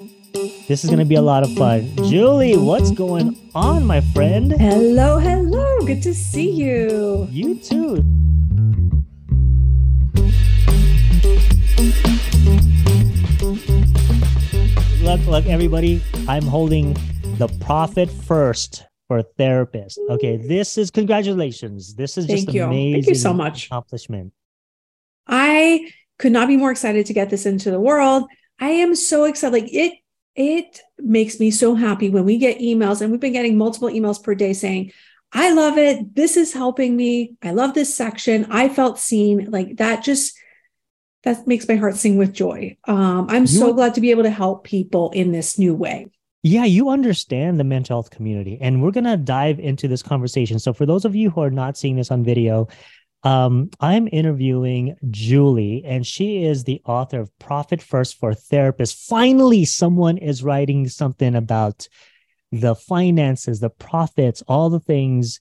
This is going to be a lot of fun. Julie, what's going on, my friend? Hello, hello. Good to see you. You too. Look, look, everybody. I'm holding the profit first for therapist. Okay, this is congratulations. This is just you. amazing. Thank you so much. Accomplishment. I could not be more excited to get this into the world. I am so excited. Like it, it makes me so happy when we get emails, and we've been getting multiple emails per day saying, I love it. This is helping me. I love this section. I felt seen. Like that just that makes my heart sing with joy. Um, I'm You so glad to be able to help people in this new way. Yeah, you understand the mental health community, and we're gonna dive into this conversation. So, for those of you who are not seeing this on video, um, I'm interviewing Julie, and she is the author of Profit First for Therapists. Finally, someone is writing something about the finances, the profits, all the things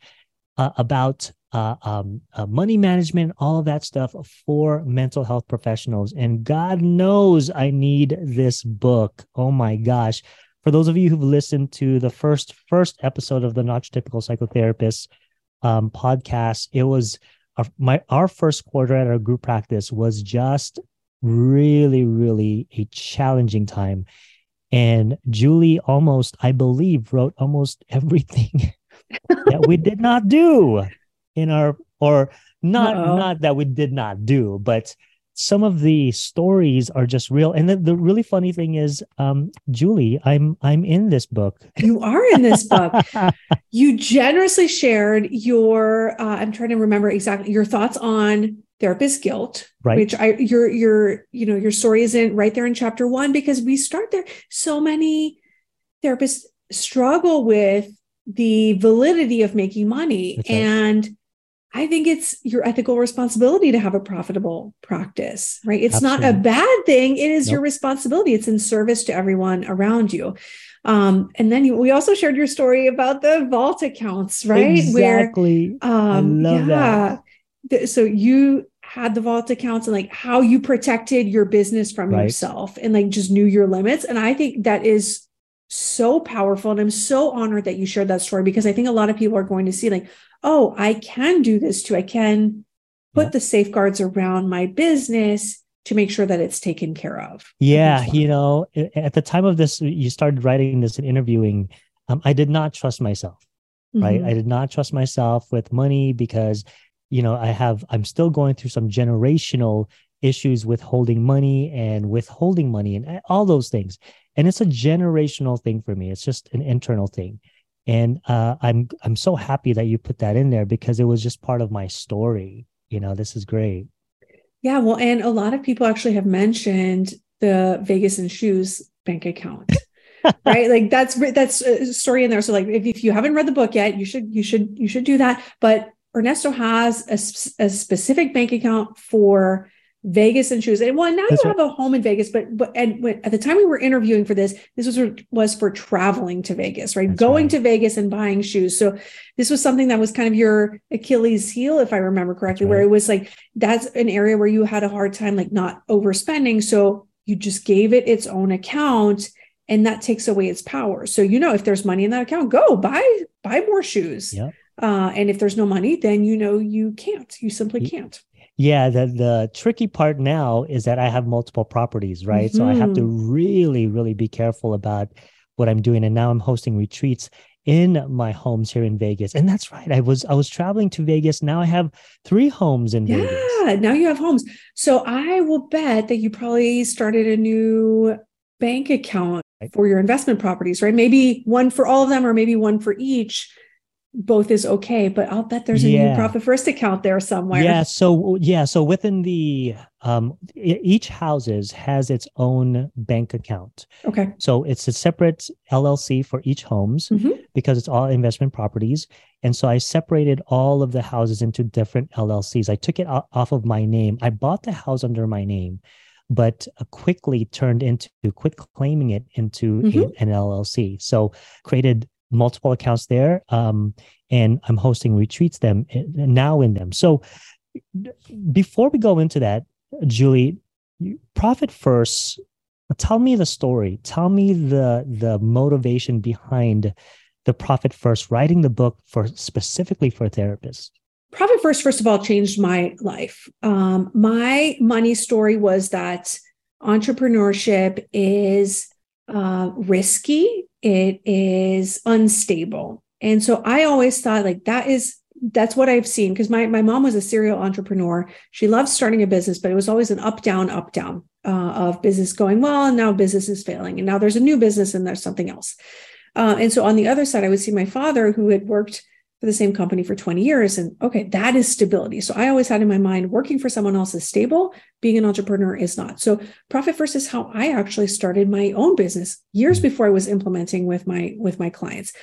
uh, about uh, um, uh, money management, all of that stuff for mental health professionals. And God knows I need this book. Oh my gosh for those of you who've listened to the first first episode of the Not Your Typical Psychotherapist um, podcast, it was our, my our first quarter at our group practice was just really really a challenging time, and Julie almost I believe wrote almost everything that we did not do in our or not Uh-oh. not that we did not do, but some of the stories are just real. And the, the really funny thing is, um, Julie, I'm I'm in this book. You are in this book. you generously shared your uh, i'm trying to remember exactly your thoughts on therapist guilt Right. which i your your you know your story isn't right there in chapter one because we start there so many therapists struggle with the validity of making money right. and i think it's your ethical responsibility to have a profitable practice right it's not a bad thing it is your responsibility it's in service to everyone around you um, and then you, we also shared your story about the vault accounts, right? Exactly. Where, um, love yeah. that. Th- So you had the vault accounts and like how you protected your business from Right. yourself and like just knew your limits. And I think that is so powerful. And I'm so honored that you shared that story because I think a lot of people are going to see like, oh, I can do this too. I can put Yeah. the safeguards around my business to make sure that it's taken care of. Yeah, you know, at the time of this, you started writing this and interviewing. Um, I did not trust myself. right Mhm. i did not trust myself with money because you know i have i'm still going through some generational issues with holding money and withholding money and all those things and it's a generational thing for me it's just an internal thing and uh, i'm i'm so happy that you put that in there because it was just part of my story you know this is great Yeah, well, and a lot of people actually have mentioned the Vegas and Shoes bank account, right? Like that's that's a story in there. So, like, if, if you haven't read the book yet, you should you should you should do that. But Ernesto has a specific bank account for Vegas and Shoes, and well, now That's you right. have a home in Vegas. But but and when, at the time we were interviewing for this, this was was for traveling to Vegas, right? That's Going right. to Vegas and buying shoes. So this was something that was kind of your Achilles heel, if I remember correctly, where it was like that's an area where you had a hard time like not overspending so you just gave it its own account and that takes away its power so you know if there's money in that account go buy buy more shoes Yep. uh, and if there's no money then you know you can't you simply can't Yeah, the the tricky part now is that I have multiple properties, right? So I have to mm-hmm. really, really be careful about what I'm doing. And now I'm hosting retreats in my homes here in Vegas. And that's right. I was I was traveling to Vegas. Now I have three homes in Vegas. yeah now you have homes so i will bet that you probably started a new bank account for your investment properties right maybe one for all of them or maybe one for each both is okay but i'll bet there's a Yeah. new profit first account there somewhere Yeah, so yeah, so within the um each houses has its own bank account. okay So it's a separate LLC for each homes Mhm. because it's all investment properties. And so I separated all of the houses into different LLCs. I took it off of my name. I bought the house under my name, but uh, quickly turned into quit claiming it into a- Mhm. an LLC. So created multiple accounts there. Um, and I'm hosting retreats them uh, now in them. So before we go into that, Julie, profit first tell me the story. Tell me the the motivation behind the Profit First, writing the book for specifically for therapists. Profit First, first of all, changed my life. Um, my money story was that entrepreneurship is uh, risky, it is unstable. And so I always thought like that is that's what I've seen because my my mom was a serial entrepreneur. She loved starting a business, but it was always an up down up down uh, of business going well, and now business is failing, and now there's a new business and there's something else. Uh, and so on the other side, I would see my father who had worked for the same company for 20 years. And okay, that is stability. So I always had in my mind working for someone else is stable, being an entrepreneur is not. So profit first is how I actually started my own business years before I was implementing with my with my clients.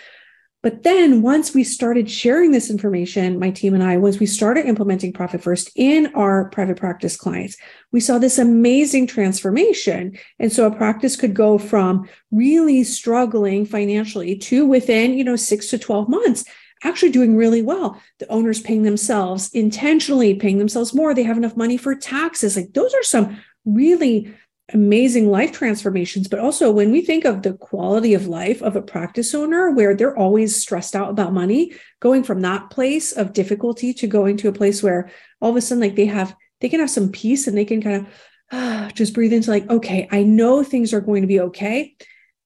But then once we started sharing this information, my team and I, once we started implementing Profit First in our private practice clients, we saw this amazing transformation. And so a practice could go from really struggling financially to within, you know, six to 12 months, actually doing really well. The owners paying themselves intentionally paying themselves more. They have enough money for taxes. Like those are some really amazing life transformations. But also, when we think of the quality of life of a practice owner where they're always stressed out about money, going from that place of difficulty to going to a place where all of a sudden, like they have, they can have some peace and they can kind of just breathe into, like, okay, I know things are going to be okay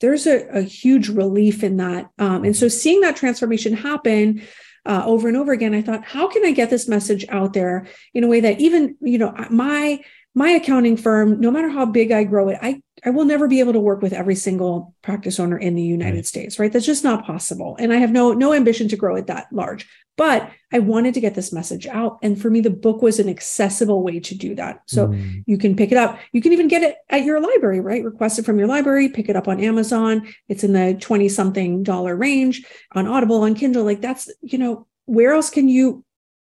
there's a, a huge relief in that. Um, and so seeing that transformation happen uh, over and over again, I thought, how can I get this message out there in a way that even, you know, my my accounting firm, no matter how big I grow it, I, I will never be able to work with every single practice owner in the United right. States, right? That's just not possible. And I have no, no ambition to grow it that large. But I wanted to get this message out. And for me, the book was an accessible way to do that. So mm. you can pick it up. You can even get it at your library, right? Request it from your library, pick it up on Amazon. It's in the 20 something dollar range on Audible, on Kindle. Like that's, you know, where else can you,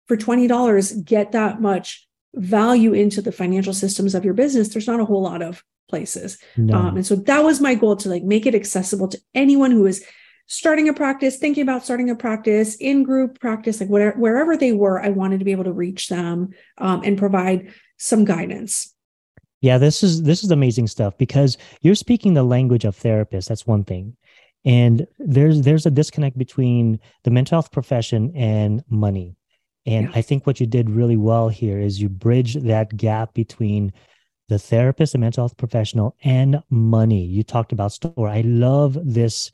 for $20, get that much value into the financial systems of your business? There's not a whole lot of places. No. Um, and so that was my goal to like make it accessible to anyone who is starting a practice, thinking about starting a practice, in group practice, like whatever, wherever they were, I wanted to be able to reach them um, and provide some guidance. Yeah, this is this is amazing stuff because you're speaking the language of therapists. That's one thing, and there's there's a disconnect between the mental health profession and money. And yeah. I think what you did really well here is you bridge that gap between the therapist, the mental health professional, and money. You talked about store. I love this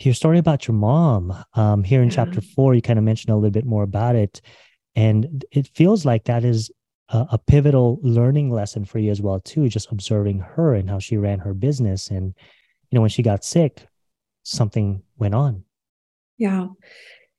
your story about your mom. Um, here in yeah. chapter four you kind of mentioned a little bit more about it and it feels like that is a, a, pivotal learning lesson for you as well too just observing her and how she ran her business and you know when she got sick something went on. Yeah.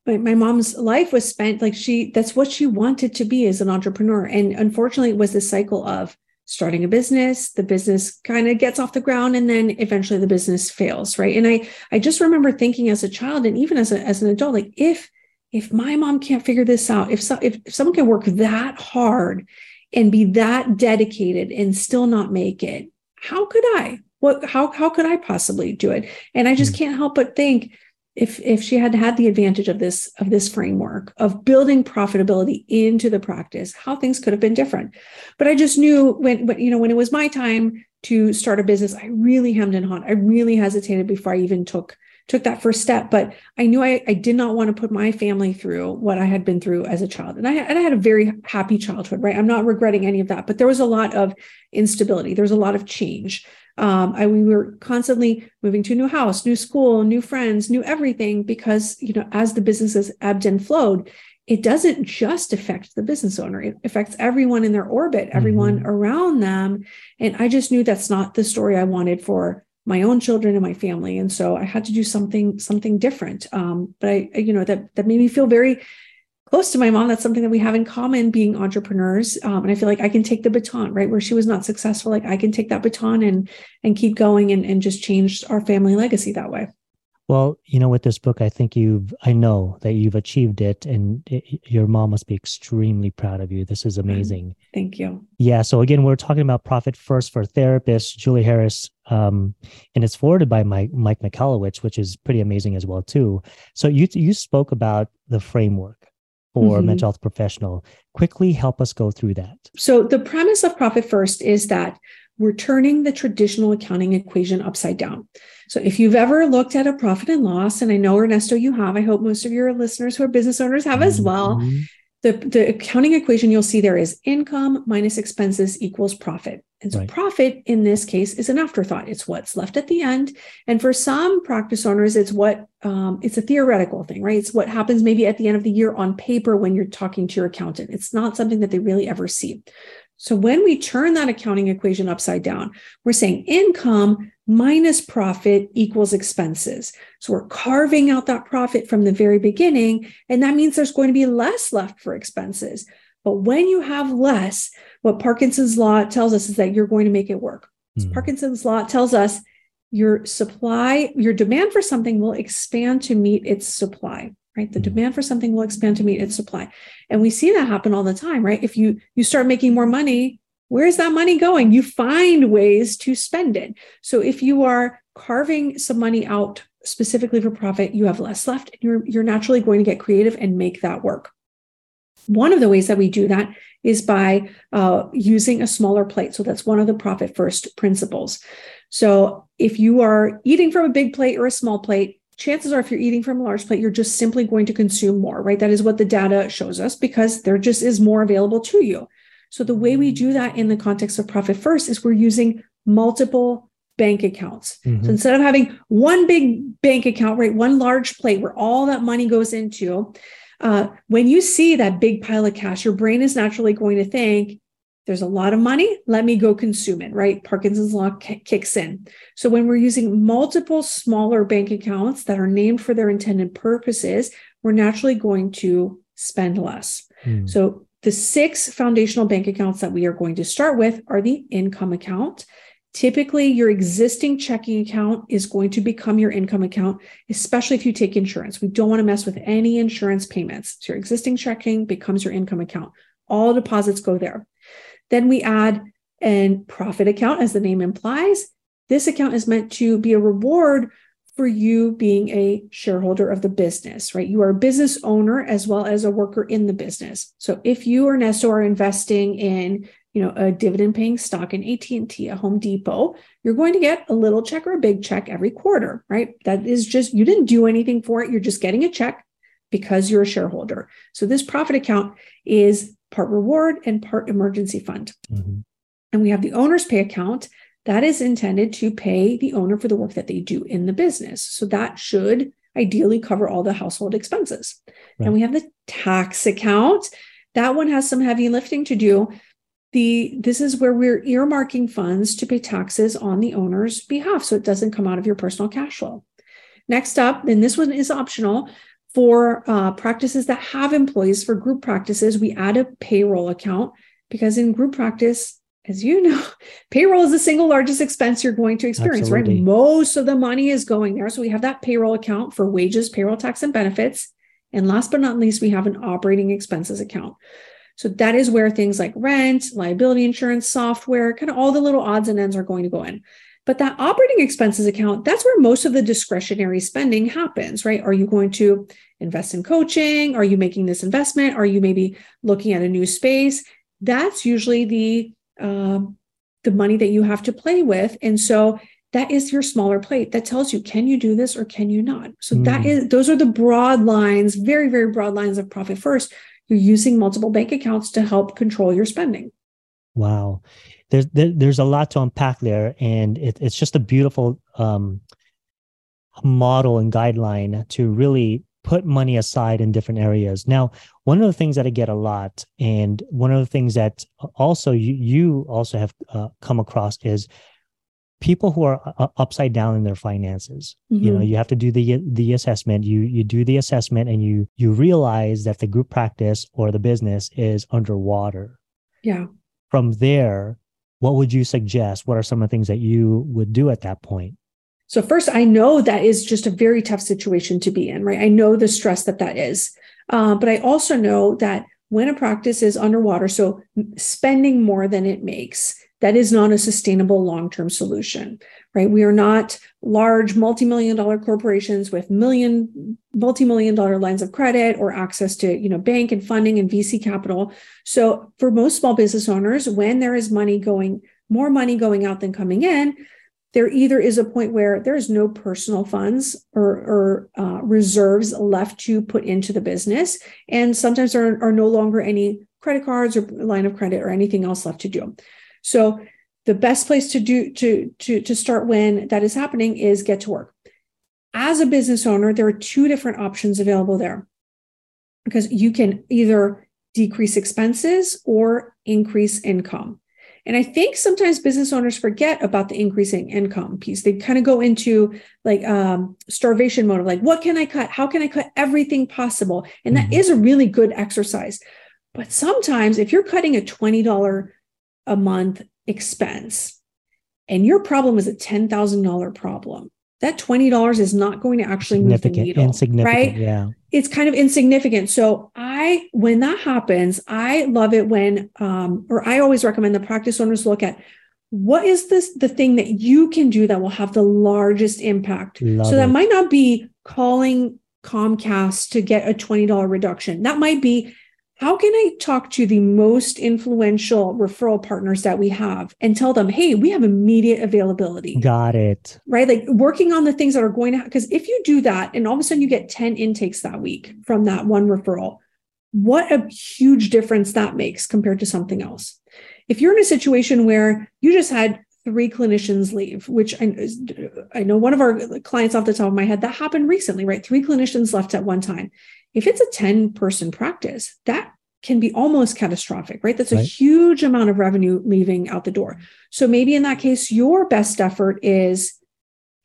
My, my mom's life was spent like she that's what she wanted to be as an entrepreneur and unfortunately it was this cycle of starting a business the business kind of gets off the ground and then eventually the business fails right? And i i just remember thinking as a child and even as a, as an adult like if if my mom can't figure this out if so, if, if someone can work that hard and be that dedicated and still not make it how could i? What how how could i possibly do it? And i just mm-hmm. can't help but think if if she had had the advantage of this of this framework of building profitability into the practice how things could have been different. But i just knew when, when you know when it was my time to start a business i really hemmed and hawed. I really hesitated before i even took took that first step. But i knew I, I did not want to put my family through what i had been through as a child. And I, and I had a very happy childhood right? I'm not regretting any of that. But there was a lot of instability. There was a lot of change um, I, we were constantly moving to a new house, new school, new friends, new everything, because you know, as the businesses ebbed and flowed, it doesn't just affect the business owner; it affects everyone in their orbit, everyone mm-hmm. around them. And I just knew that's not the story I wanted for my own children and my family, and so I had to do something something different. Um, but I, you know, that that made me feel very close to my mom. That's something that we have in common being entrepreneurs. Um, and I feel like I can take the baton, right? Where she was not successful, like I can take that baton and and keep going and, and just change our family legacy that way. Well, you know, with this book, I think you've, I know that you've achieved it and it, your mom must be extremely proud of you. This is amazing. Thank you. Yeah. So, again, we're talking about Profit First for Therapists, Julie Herres, um, and it's forwarded by Mike, Mike Michalowicz, which is pretty amazing as well, too. So, you, you spoke about the framework for mm-hmm. mental health professional. Quickly help us go through that. So the premise of Profit First is that we're turning the traditional accounting equation upside down. So if you've ever looked at a profit and loss, and I know Ernesto, you have, I hope most of your listeners who are business owners have as well. Mm-hmm. The, the accounting equation you'll see there is income minus expenses equals profit. And so right. profit in this case is an afterthought. It's what's left at the end. And for some practice owners, it's what um, it's a theoretical thing, right? It's what happens maybe at the end of the year on paper when you're talking to your accountant. It's not something that they really ever see. So when we turn that accounting equation upside down, we're saying income minus profit equals expenses. So we're carving out that profit from the very beginning. And that means there's going to be less left for expenses. But when you have less, what Parkinson's law tells us is that you're going to make it work. Mm-hmm. Parkinson's law tells us your supply, your demand for something will expand to meet its supply right? The demand for something will expand to meet its supply. And we see that happen all the time right? If you you start making more money where's that money going? You find ways to spend it. So if you are carving some money out specifically for profit you have less left and you're you're naturally going to get creative and make that work. One of the ways that we do that is by uh, using a smaller plate. So that's one of the profit first principles. So if you are eating from a big plate or a small plate chances are if you're eating from a large plate, you're just simply going to consume more, right? That is what the data shows us because there just is more available to you. So the way we do that in the context of profit first is we're using multiple bank accounts. Mm-hmm. So instead of having one big bank account, right, one large plate where all that money goes into, uh, when you see that big pile of cash, your brain is naturally going to think, there's a lot of money let me go consume it right parkinson's law k- kicks in so when we're using multiple smaller bank accounts that are named for their intended purposes we're naturally going to spend less mm. so the six foundational bank accounts that we are going to start with are the income account Typically, your existing checking account is going to become your income account, especially if you take insurance. We don't want to mess with any insurance payments. So, your existing checking becomes your income account. All deposits go there. Then we add an profit account, as the name implies. This account is meant to be a reward for you being a shareholder of the business, right? You are a business owner as well as a worker in the business. So if you or Ernesto are investing in, you know, a dividend paying stock in AT&T, a Home Depot, you're going to get a little check or a big check every quarter, right? That is just you didn't do anything for it, you're just getting a check because you're a shareholder. So this profit account is part reward and part emergency fund. Mm-hmm. And we have the owner's pay account that is intended to pay the owner for the work that they do in the business. So that should ideally cover all the household expenses. Right. And we have the tax account. That one has some heavy lifting to do. The this is where we're earmarking funds to pay taxes on the owner's behalf so it doesn't come out of your personal cash flow. Next up, and this one is optional, for uh, practices that have employees, for group practices, we add a payroll account because in group practice, as you know, payroll is the single largest expense you're going to experience, Absolutely. right? Most of the money is going there. So we have that payroll account for wages, payroll tax, and benefits. And last but not least, we have an operating expenses account. So that is where things like rent, liability insurance, software, kind of all the little odds and ends are going to go in. But that operating expenses account, that's where most of the discretionary spending happens, right? Are you going to invest in coaching? Are you making this investment? Are you maybe looking at a new space? That's usually the uh, the money that you have to play with, and so that is your smaller plate that tells you can you do this or can you not. So mm. that is those are the broad lines, very very broad lines of profit first. You're using multiple bank accounts to help control your spending. Wow, there's there, there's a lot to unpack there, and it, it's just a beautiful um, model and guideline to really put money aside in different areas. Now, one of the things that I get a lot, and one of the things that also you, you also have uh, come across is people who are uh, upside down in their finances. Mm-hmm. You know, mm-hmm. you have to do the the assessment. You you do the assessment, and you you realize that the group practice or the business is underwater. Yeah. From there, what would you suggest? What are some of the things that you would do at that point? So, first, I know that is just a very tough situation to be in, right? I know the stress that that is. Uh, but I also know that when a practice is underwater, so spending more than it makes, that is not a sustainable long-term solution right we are not large multi-million dollar corporations with million multi-million dollar lines of credit or access to you know bank and funding and vc capital so for most small business owners when there is money going more money going out than coming in, there either is a point where there is no personal funds or, or uh, reserves left to put into the business. And sometimes there are, are no longer any credit cards or line of credit or anything else left to do. So the best place to do to to to start when that is happening is get to work. As a business owner, there are two different options available there. Because you can either decrease expenses or increase income. And I think sometimes business owners forget about the increasing income piece. They kind of go into like um, starvation mode of like, what can I cut? How can I cut everything possible? And that mm-hmm. is a really good exercise. But sometimes if you're cutting a $20 a month expense and your problem is a $10,000 problem, that $20 is not going to actually move the needle. Insignificant, right? Yeah. It's kind of insignificant. So I, when that happens, I love it when, um, or I always recommend the practice owners look at what is this the thing that you can do that will have the largest impact. Love so that might not be calling Comcast to get a $20 reduction. That might be how can I talk to the most influential referral partners that we have and tell them, hey, we have immediate availability? Got it. Right. Like working on the things that are going to, because if you do that and all of a sudden you get 10 intakes that week from that one referral, what a huge difference that makes compared to something else. If you're in a situation where you just had three clinicians leave, which I, I know one of our clients off the top of my head that happened recently, right? Three clinicians left at one time. If it's a 10 person practice, that can be almost catastrophic, right? That's right. a huge amount of revenue leaving out the door. So maybe in that case, your best effort is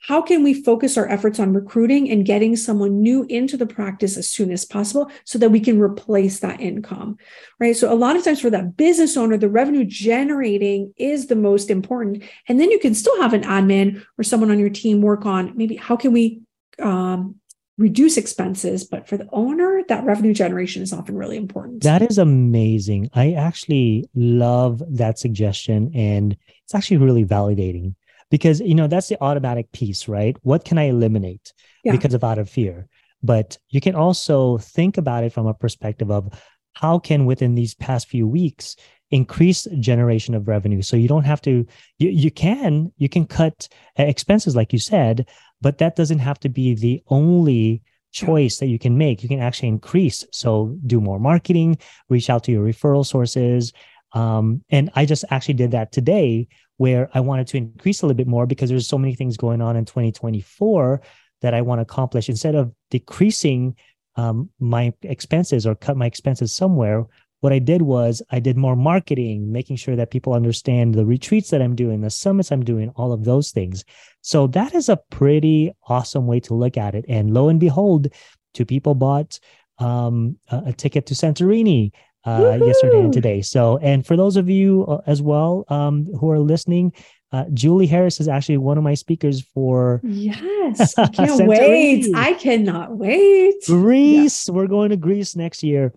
how can we focus our efforts on recruiting and getting someone new into the practice as soon as possible so that we can replace that income right so a lot of times for that business owner the revenue generating is the most important and then you can still have an admin or someone on your team work on maybe how can we um, reduce expenses but for the owner that revenue generation is often really important. That is amazing. I actually love that suggestion and it's actually really validating because you know that's the automatic piece right? What can i eliminate yeah. because of out of fear? But you can also think about it from a perspective of how can within these past few weeks increase generation of revenue? So you don't have to you, you can you can cut uh, expenses like you said but that doesn't have to be the only choice that you can make. You can actually increase. So do more marketing, reach out to your referral sources. Um, and I just actually did that today where I wanted to increase a little bit more because there's so many things going on in 2024 that I want to accomplish. Instead of decreasing um, my expenses or cut my expenses somewhere, what I did was I did more marketing, making sure that people understand the retreats that I'm doing, the summits I'm doing, all of those things. So that is a pretty awesome way to look at it. And lo and behold, two people bought um, a, a, ticket to Santorini uh, yesterday and today. So, and for those of you uh, as well um, who are listening, uh, Julie Herres is actually one of my speakers for. Yes, I can't wait. I cannot wait. Greece. Yeah. We're going to Greece next year.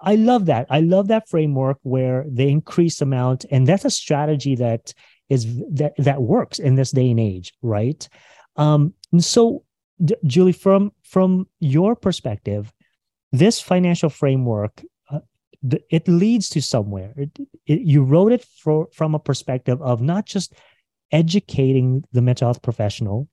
I love that. I love that framework where they increase amount, and that's a strategy that is that that works in this day and age, right? Um, so, D- Julie, from from your perspective, this financial framework uh, it leads to somewhere. It, it, you wrote it for, from a perspective of not just educating the mental health professional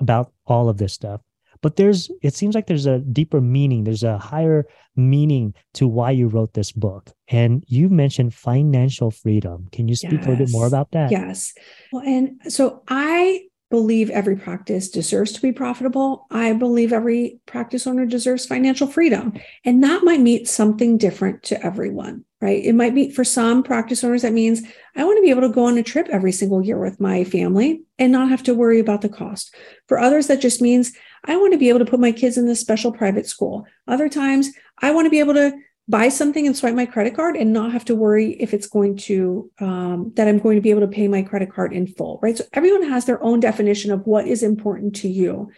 about all of this stuff, but there's it seems like there's a deeper meaning there's a higher meaning to why you wrote this book and you mentioned financial freedom can you speak yes. a little bit more about that yes well and so i believe every practice deserves to be profitable. I believe every practice owner deserves financial freedom. And that might mean something different to everyone, right? It might be for some practice owners, that means I want to be able to go on a trip every single year with my family and not have to worry about the cost. For others, that just means I want to be able to put my kids in this special private school. Other times, I want to be able to buy something and swipe my credit card and not have to worry if it's going to um, that i'm going to be able to pay my credit card in full right? So everyone has their own definition of what is important to you.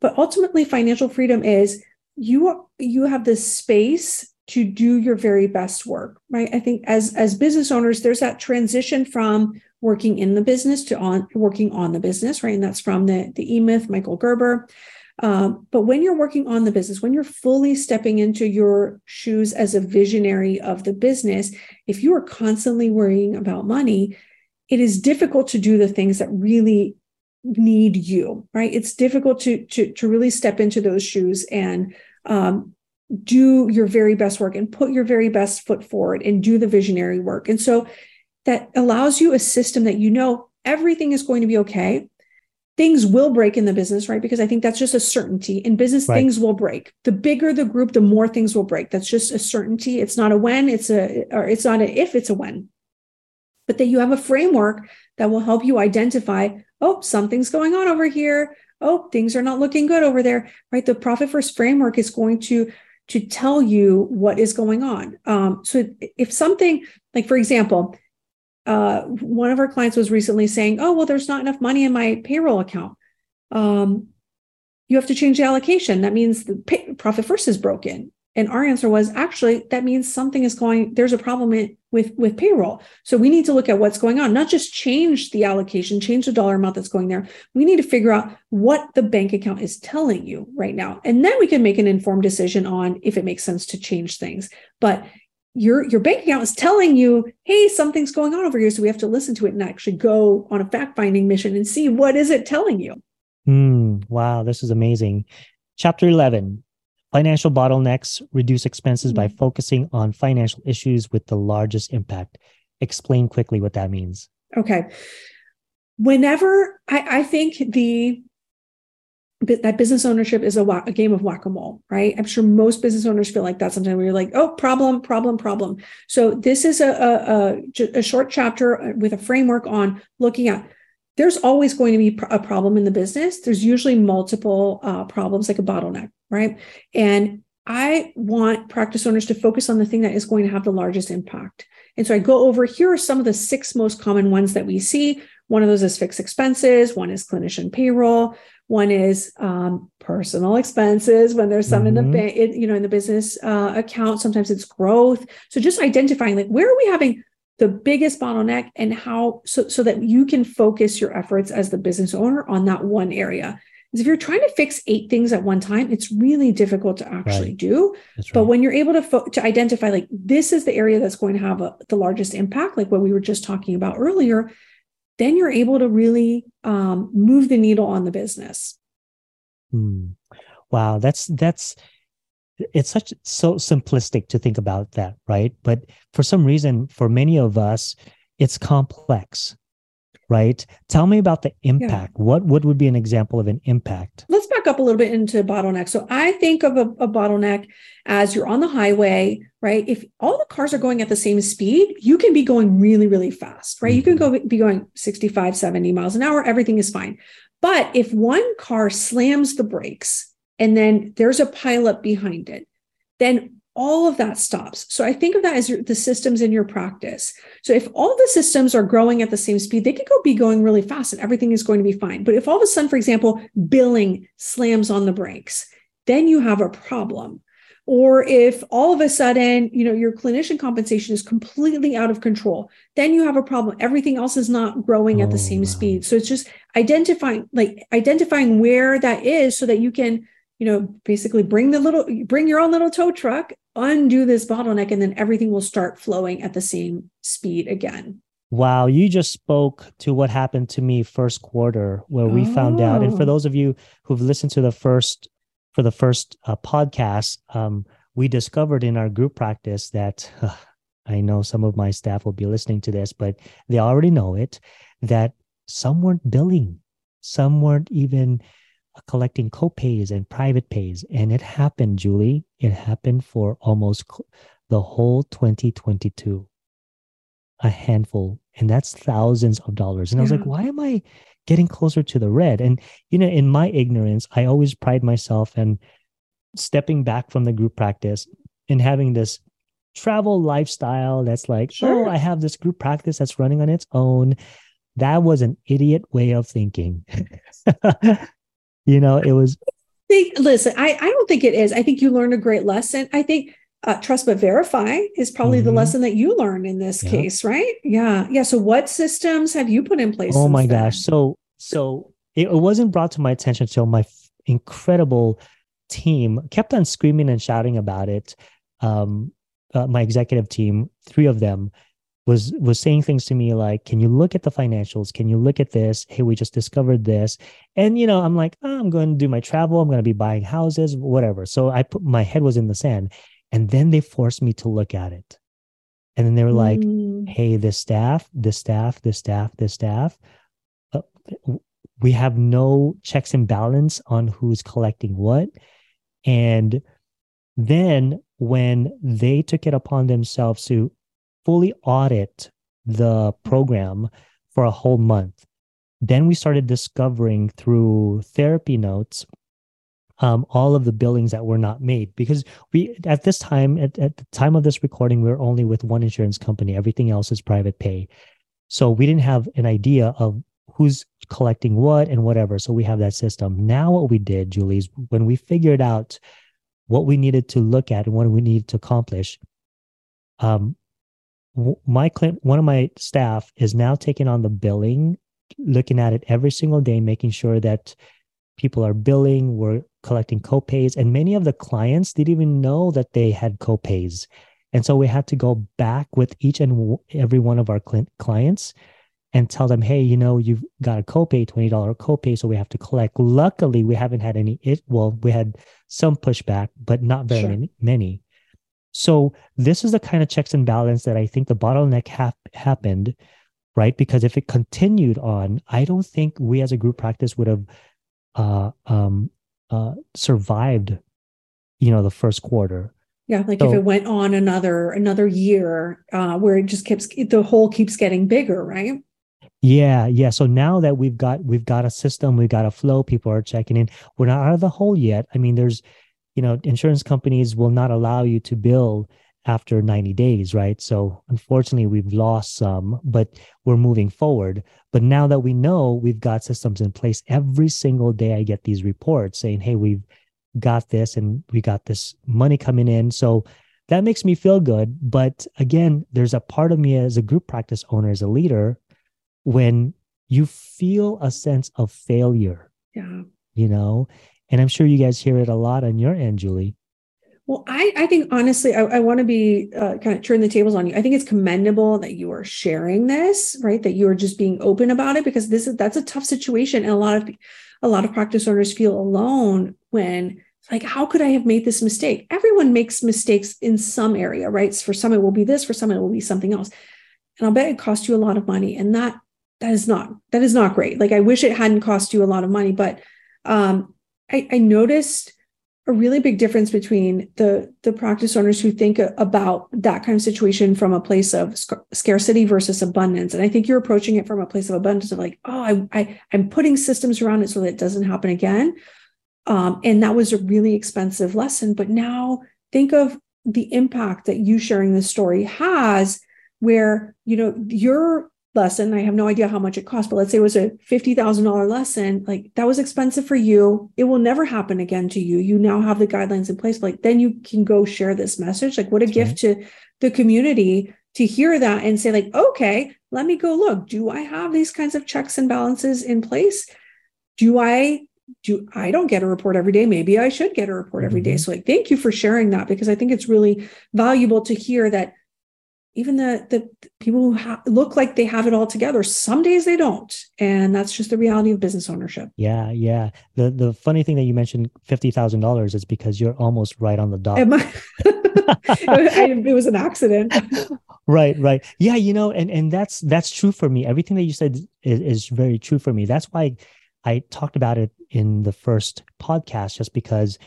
But ultimately financial freedom is you you have the space to do your very best work right? I think as as business owners there's that transition from working in the business to on working on the business right and that's from the the e-myth michael gerber um, but when you're working on the business, when you're fully stepping into your shoes as a visionary of the business, if you are constantly worrying about money, it is difficult to do the things that really need you, right? It's difficult to to to really step into those shoes and um, do your very best work and put your very best foot forward and do the visionary work. And so that allows you a system that you know everything is going to be okay. Things will break in the business, right? Because I think that's just a certainty. In business, right. things will break. The bigger the group, the more things will break. That's just a certainty. It's not a when, it's a or it's not an if, it's a when. But that you have a framework that will help you identify, oh, something's going on over here. Oh, things are not looking good over there, right? The profit first framework is going to to tell you what is going on. Um, so if something like, for example, uh, one of our clients was recently saying, "Oh, well, there's not enough money in my payroll account. Um, you have to change the allocation. That means the pay- profit first is broken." And our answer was, actually, that means something is going. There's a problem in, with with payroll. So we need to look at what's going on. Not just change the allocation, change the dollar amount that's going there. We need to figure out what the bank account is telling you right now, and then we can make an informed decision on if it makes sense to change things. But your your bank account is telling you hey something's going on over here. So we have to listen to it and actually go on a fact finding mission and see what is it telling you. Mm, wow. This is amazing. Chapter 11 financial bottlenecks reduce expenses by mm. focusing on financial issues with the largest impact. Explain quickly what that means. Okay. Whenever i, I think the that business ownership is a, a game of whack-a-mole right? I'm sure most business owners feel like that sometimes where you're like oh problem problem problem. So this is a, a, a short chapter with a framework on looking at there's always going to be a problem in the business. There's usually multiple uh, problems like a bottleneck right? And i want practice owners to focus on the thing that is going to have the largest impact and so i go over here are some of the six most common ones that we see one of those is fixed expenses one is clinician payroll one is um, personal expenses when there's some mm-hmm. in the mm-hmm. you know, in the business uh, account. Sometimes it's growth. So just identifying like where are we having the biggest bottleneck and how so so that you can focus your efforts as the business owner on that one area. Because if you're trying to fix eight things at one time, it's really difficult to actually right. do. Right. But when you're able to fo- to identify like this is the area that's going to have a, the largest impact, like what we were just talking about earlier, then you're able to really um, move the needle on the business. Hmm. Wow, that's that's it's such so simplistic to think about that, right? But for some reason, for many of us, it's complex, right? Tell me about the impact. Yeah. What what would be an example of an impact? Let's back up a little bit into bottleneck. So I think of a, a bottleneck as you're on the highway, right? If all the cars are going at the same speed, you can be going really, really fast, right? Mm-hmm. You can mm-hmm. go be going 65, 70 miles an hour, everything is fine. But if one car slams the brakes and then there's a pileup behind it, then all of that stops. So I think of that as your, the systems in your practice. So if all the systems are growing at the same speed, they could go be going really fast and everything is going to be fine. But if all of a sudden, for example, billing slams on the brakes, then you have a problem. Or if all of a sudden, you know, your clinician compensation is completely out of control, then you have a problem. Everything else is not growing oh, at the oh, same wow. speed. So it's just identifying, like identifying where that is so that you can you know, basically bring the little, bring your own little tow truck, undo this bottleneck, and then everything will start flowing at the same speed again. Wow, you just spoke to what happened to me first quarter, where we oh. found out. And for oh. those of you who've listened to the first, for the first uh, podcast, um, we discovered in our group practice that uh, I know some of my staff will be listening to this, but they already know it that some weren't billing, some weren't even collecting co-pays and private pays. And it happened julie. It happened for almost the whole 2022 a handful. And that's thousands of dollars. And yeah. i was like why am i getting closer to the red? And you know in my ignorance i always pride myself and stepping back from the group practice and having this travel lifestyle that's like oh, sure. oh i have this group practice that's running on its own. That was an idiot way of thinking you know it was think, listen I, I don't think it is. I think you learned a great lesson. I think uh, trust but verify is probably mm-hmm. the lesson that you learned in this yeah. case right? Yeah. Yeah. So what systems have you put in place oh my then? gosh. So so it, it wasn't brought to my attention until my f- incredible team kept on screaming and shouting about it. Um uh, my executive team three of them was was saying things to me like can you look at the financials? Can you look at this? Hey we just discovered this. And you know i'm like oh, i'm going to do my travel. I'm going to be buying houses whatever. So i put my head was in the sand. And then they forced me to look at it. And then they were like mm. hey this staff this staff this staff this staff uh, we have no checks and balance on who's collecting what. And then when they took it upon themselves to fully audit the program for a whole month. Then we started discovering through therapy notes um, all of the billings that were not made because we at this time at, at the time of this recording we are only with one insurance company. Everything else is private pay. So we didn't have an idea of who's collecting what and whatever. So we have that system. Now what we did julie is when we figured out what we needed to look at and what we needed to accomplish um, my client, one of my staff is now taking on the billing, looking at it every single day, making sure that people are billing, we're collecting copays, and many of the clients didn't even know that they had copays. And so we had to go back with each and every one of our clients and tell them, hey, you know, you've got a copay, $20 copay, so we have to collect. Luckily, we haven't had any, it, well, we had some pushback, but not very sure. many, many. So this is the kind of checks and balance that I think the bottleneck ha- happened, right? Because if it continued on, I don't think we as a group practice would have uh, um, uh, survived, you know, the first quarter. Yeah, like so, if it went on another another year, uh, where it just keeps the hole keeps getting bigger, right? Yeah, yeah. So now that we've got we've got a system, we've got a flow, people are checking in. We're not out of the hole yet. I mean, there's you know, insurance companies will not allow you to bill after 90 days, right? So unfortunately, we've lost some, but we're moving forward. But now that we know we've got systems in place, every single day I get these reports saying, hey, we've got this and we got this money coming in. So that makes me feel good. But again, there's a part of me as a group practice owner, as a leader, when you feel a sense of failure. Yeah. You know, and I'm sure you guys hear it a lot on your end, Julie. Well, I, I think honestly, I, I want to be uh, kind of turn the tables on you. I think it's commendable that you are sharing this, right? That you are just being open about it because this is that's a tough situation, and a lot of a lot of practice owners feel alone when like, how could I have made this mistake? Everyone makes mistakes in some area, right? For some, it will be this. For some, it will be something else, and I'll bet it cost you a lot of money, and that that is not that is not great. Like, I wish it hadn't cost you a lot of money, but um, I, I noticed a really big difference between the the practice owners who think about that kind of situation from a place of sc- scarcity versus abundance. And i think you're approaching it from a place of abundance of like oh i, I i'm putting systems around it so that it doesn't happen again. Um, and that was a really expensive lesson. But now think of the impact that you sharing this story has where you know you're lesson. I have no idea how much it cost, but let's say it was a $50,000 lesson. Like that was expensive for you. It will never happen again to you. You now have the guidelines in place. Like then you can go share this message. Like what a That's gift right. to the community to hear that and say like, okay, let me go look. Do I have these kinds of checks and balances in place? Do I do I don't get a report every day. Maybe I should get a report every day. Mm-hmm. So like thank you for sharing that because I think it's really valuable to hear that even the the people who ha- look like they have it all together. Some days they don't and that's just the reality of business ownership. Yeah yeah. The the funny thing that you mentioned $50000 is because you're almost right on the dot. It was an accident. Right right. Yeah you know and and that's that's true for me. Everything that you said is, is very true for me. That's why i talked about it in the first podcast just because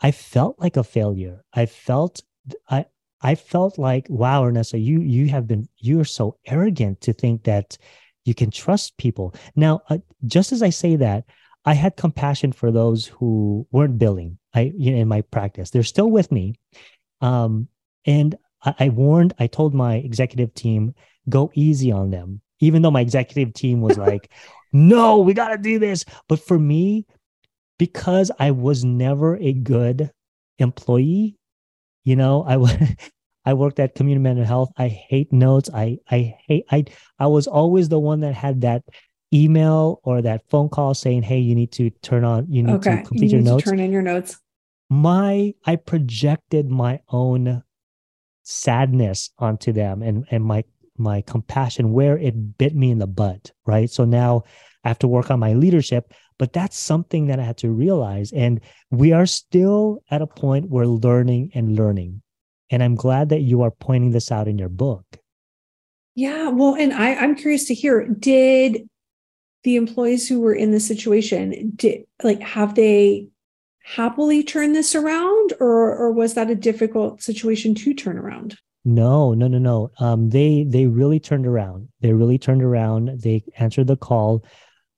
i felt like a failure. I felt I, I felt like, wow, Ernesto, you you have been you are so arrogant to think that you can trust people. Now, uh, just as I say that, I had compassion for those who weren't billing. I you know, in my practice, they're still with me, um, and I, I warned. I told my executive team, go easy on them, even though my executive team was like, no, we got to do this. But for me, because I was never a good employee, you know, I was I worked at community mental health. I hate notes. I I hate I I was always the one that had that email or that phone call saying, "Hey, you need to turn on. You need okay. to complete you your notes. turn in your notes." My I projected my own sadness onto them and and my my compassion where it bit me in the butt, right? So now I have to work on my leadership, but that's something that I had to realize. And we are still at a point where learning and learning. And I'm glad that you are pointing this out in your book. Yeah, well, and I, I'm curious to hear, did the employees who were in this situation, did like have they happily turn this around or or was that a difficult situation to turn around? No, no, no, no. Um, they they really turned around. They really turned around. They answered the call.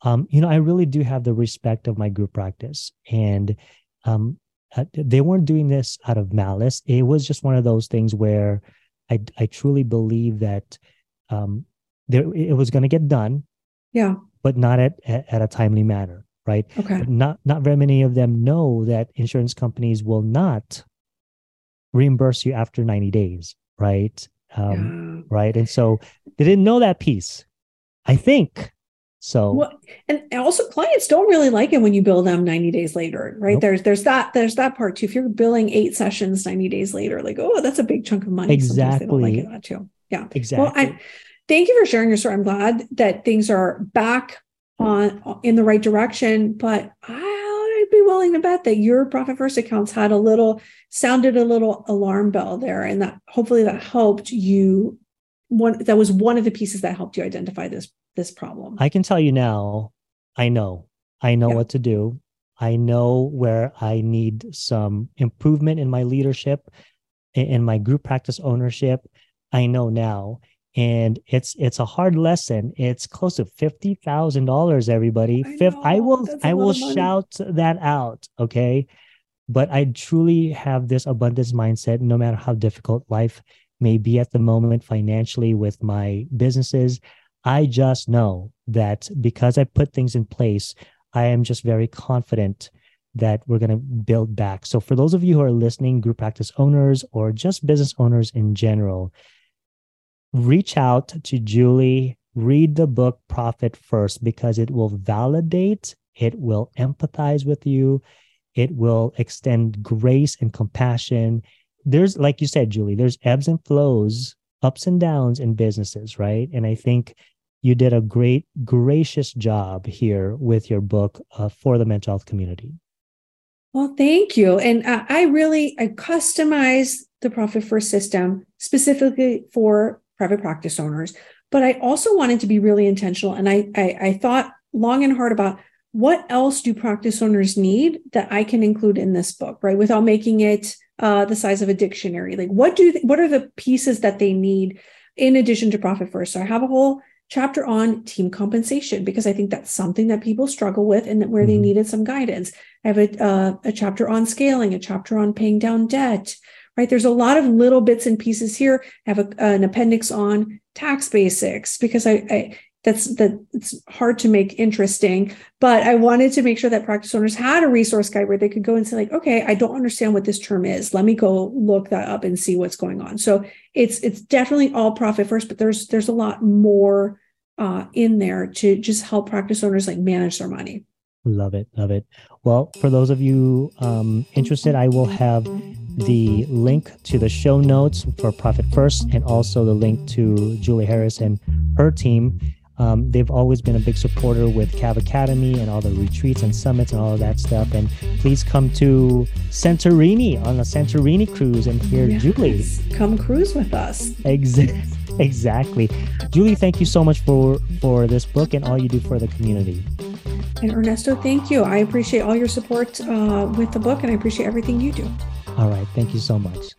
Um, you know, I really do have the respect of my group practice, and um, uh, they weren't doing this out of malice. It was just one of those things where I I truly believe that um, there it was going to get done. Yeah, but not at, at at a timely manner, right? Okay. But not not very many of them know that insurance companies will not reimburse you after 90 days right? Um, yeah. Right. And so they didn't know that piece, I think. So well, and also clients don't really like it when you bill them 90 days later, right? Nope. There's there's that there's that part too. If you're billing eight sessions 90 days later, like, oh, that's a big chunk of money. Exactly. Sometimes they don't like it that too. Yeah. Exactly. Well, I thank you for sharing your story. I'm glad that things are back on in the right direction, but I'd be willing to bet that your profit first accounts had a little sounded a little alarm bell there, and that hopefully that helped you. One that was one of the pieces that helped you identify this this problem. I can tell you now, I know, I know yeah. what to do. I know where I need some improvement in my leadership, in my group practice ownership. I know now and it's it's a hard lesson. It's close to fifty thousand dollars. Everybody, I, Fifth, I will I will shout that out. Okay, but I truly have this abundance mindset. No matter how difficult life may be at the moment financially with my businesses, I just know that because I put things in place, I am just very confident that we're going to build back. So for those of you who are listening, group practice owners or just business owners in general reach out to Julie, read the book Profit First because it will validate, it will empathize with you, it will extend grace and compassion. There's, like you said, Julie, there's ebbs and flows, ups and downs in businesses, right? And I think you did a great, gracious job here with your book uh, for the mental health community. Well, thank you. And uh, I really I customized the Profit First system specifically for private practice owners. But I also wanted to be really intentional. And I, I, I thought long and hard about what else do practice owners need that I can include in this book, right? Without making it uh, the size of a dictionary. Like what do, th- what are the pieces that they need in addition to profit first? So I have a whole chapter on team compensation because I think that's something that people struggle with and that where mm-hmm. they needed some guidance. I have a, uh, a chapter on scaling, a chapter on paying down debt, right? There's a lot of little bits and pieces here. I have a, an appendix on tax basics because I, I that's that it's hard to make interesting but i wanted to make sure that practice owners had a resource guide where they could go and say like okay i don't understand what this term is. Let me go look that up and see what's going on. So it's it's definitely all profit first but there's there's a lot more uh, in there to just help practice owners like manage their money. Love it love it. Well for those of you um, interested i will have the link to the show notes for Profit First and also the link to Julie Herres and her team. Um, they've always been a big supporter with Cav Academy and all the retreats and summits and all of that stuff. And please come to Santorini on the Santorini cruise and hear yes. Julie. Come cruise with us. Exactly. Exactly. Julie, thank you so much for for this book and all you do for the community. And Ernesto, thank you. I appreciate all your support uh, with the book and I appreciate everything you do. All right. Thank you so much.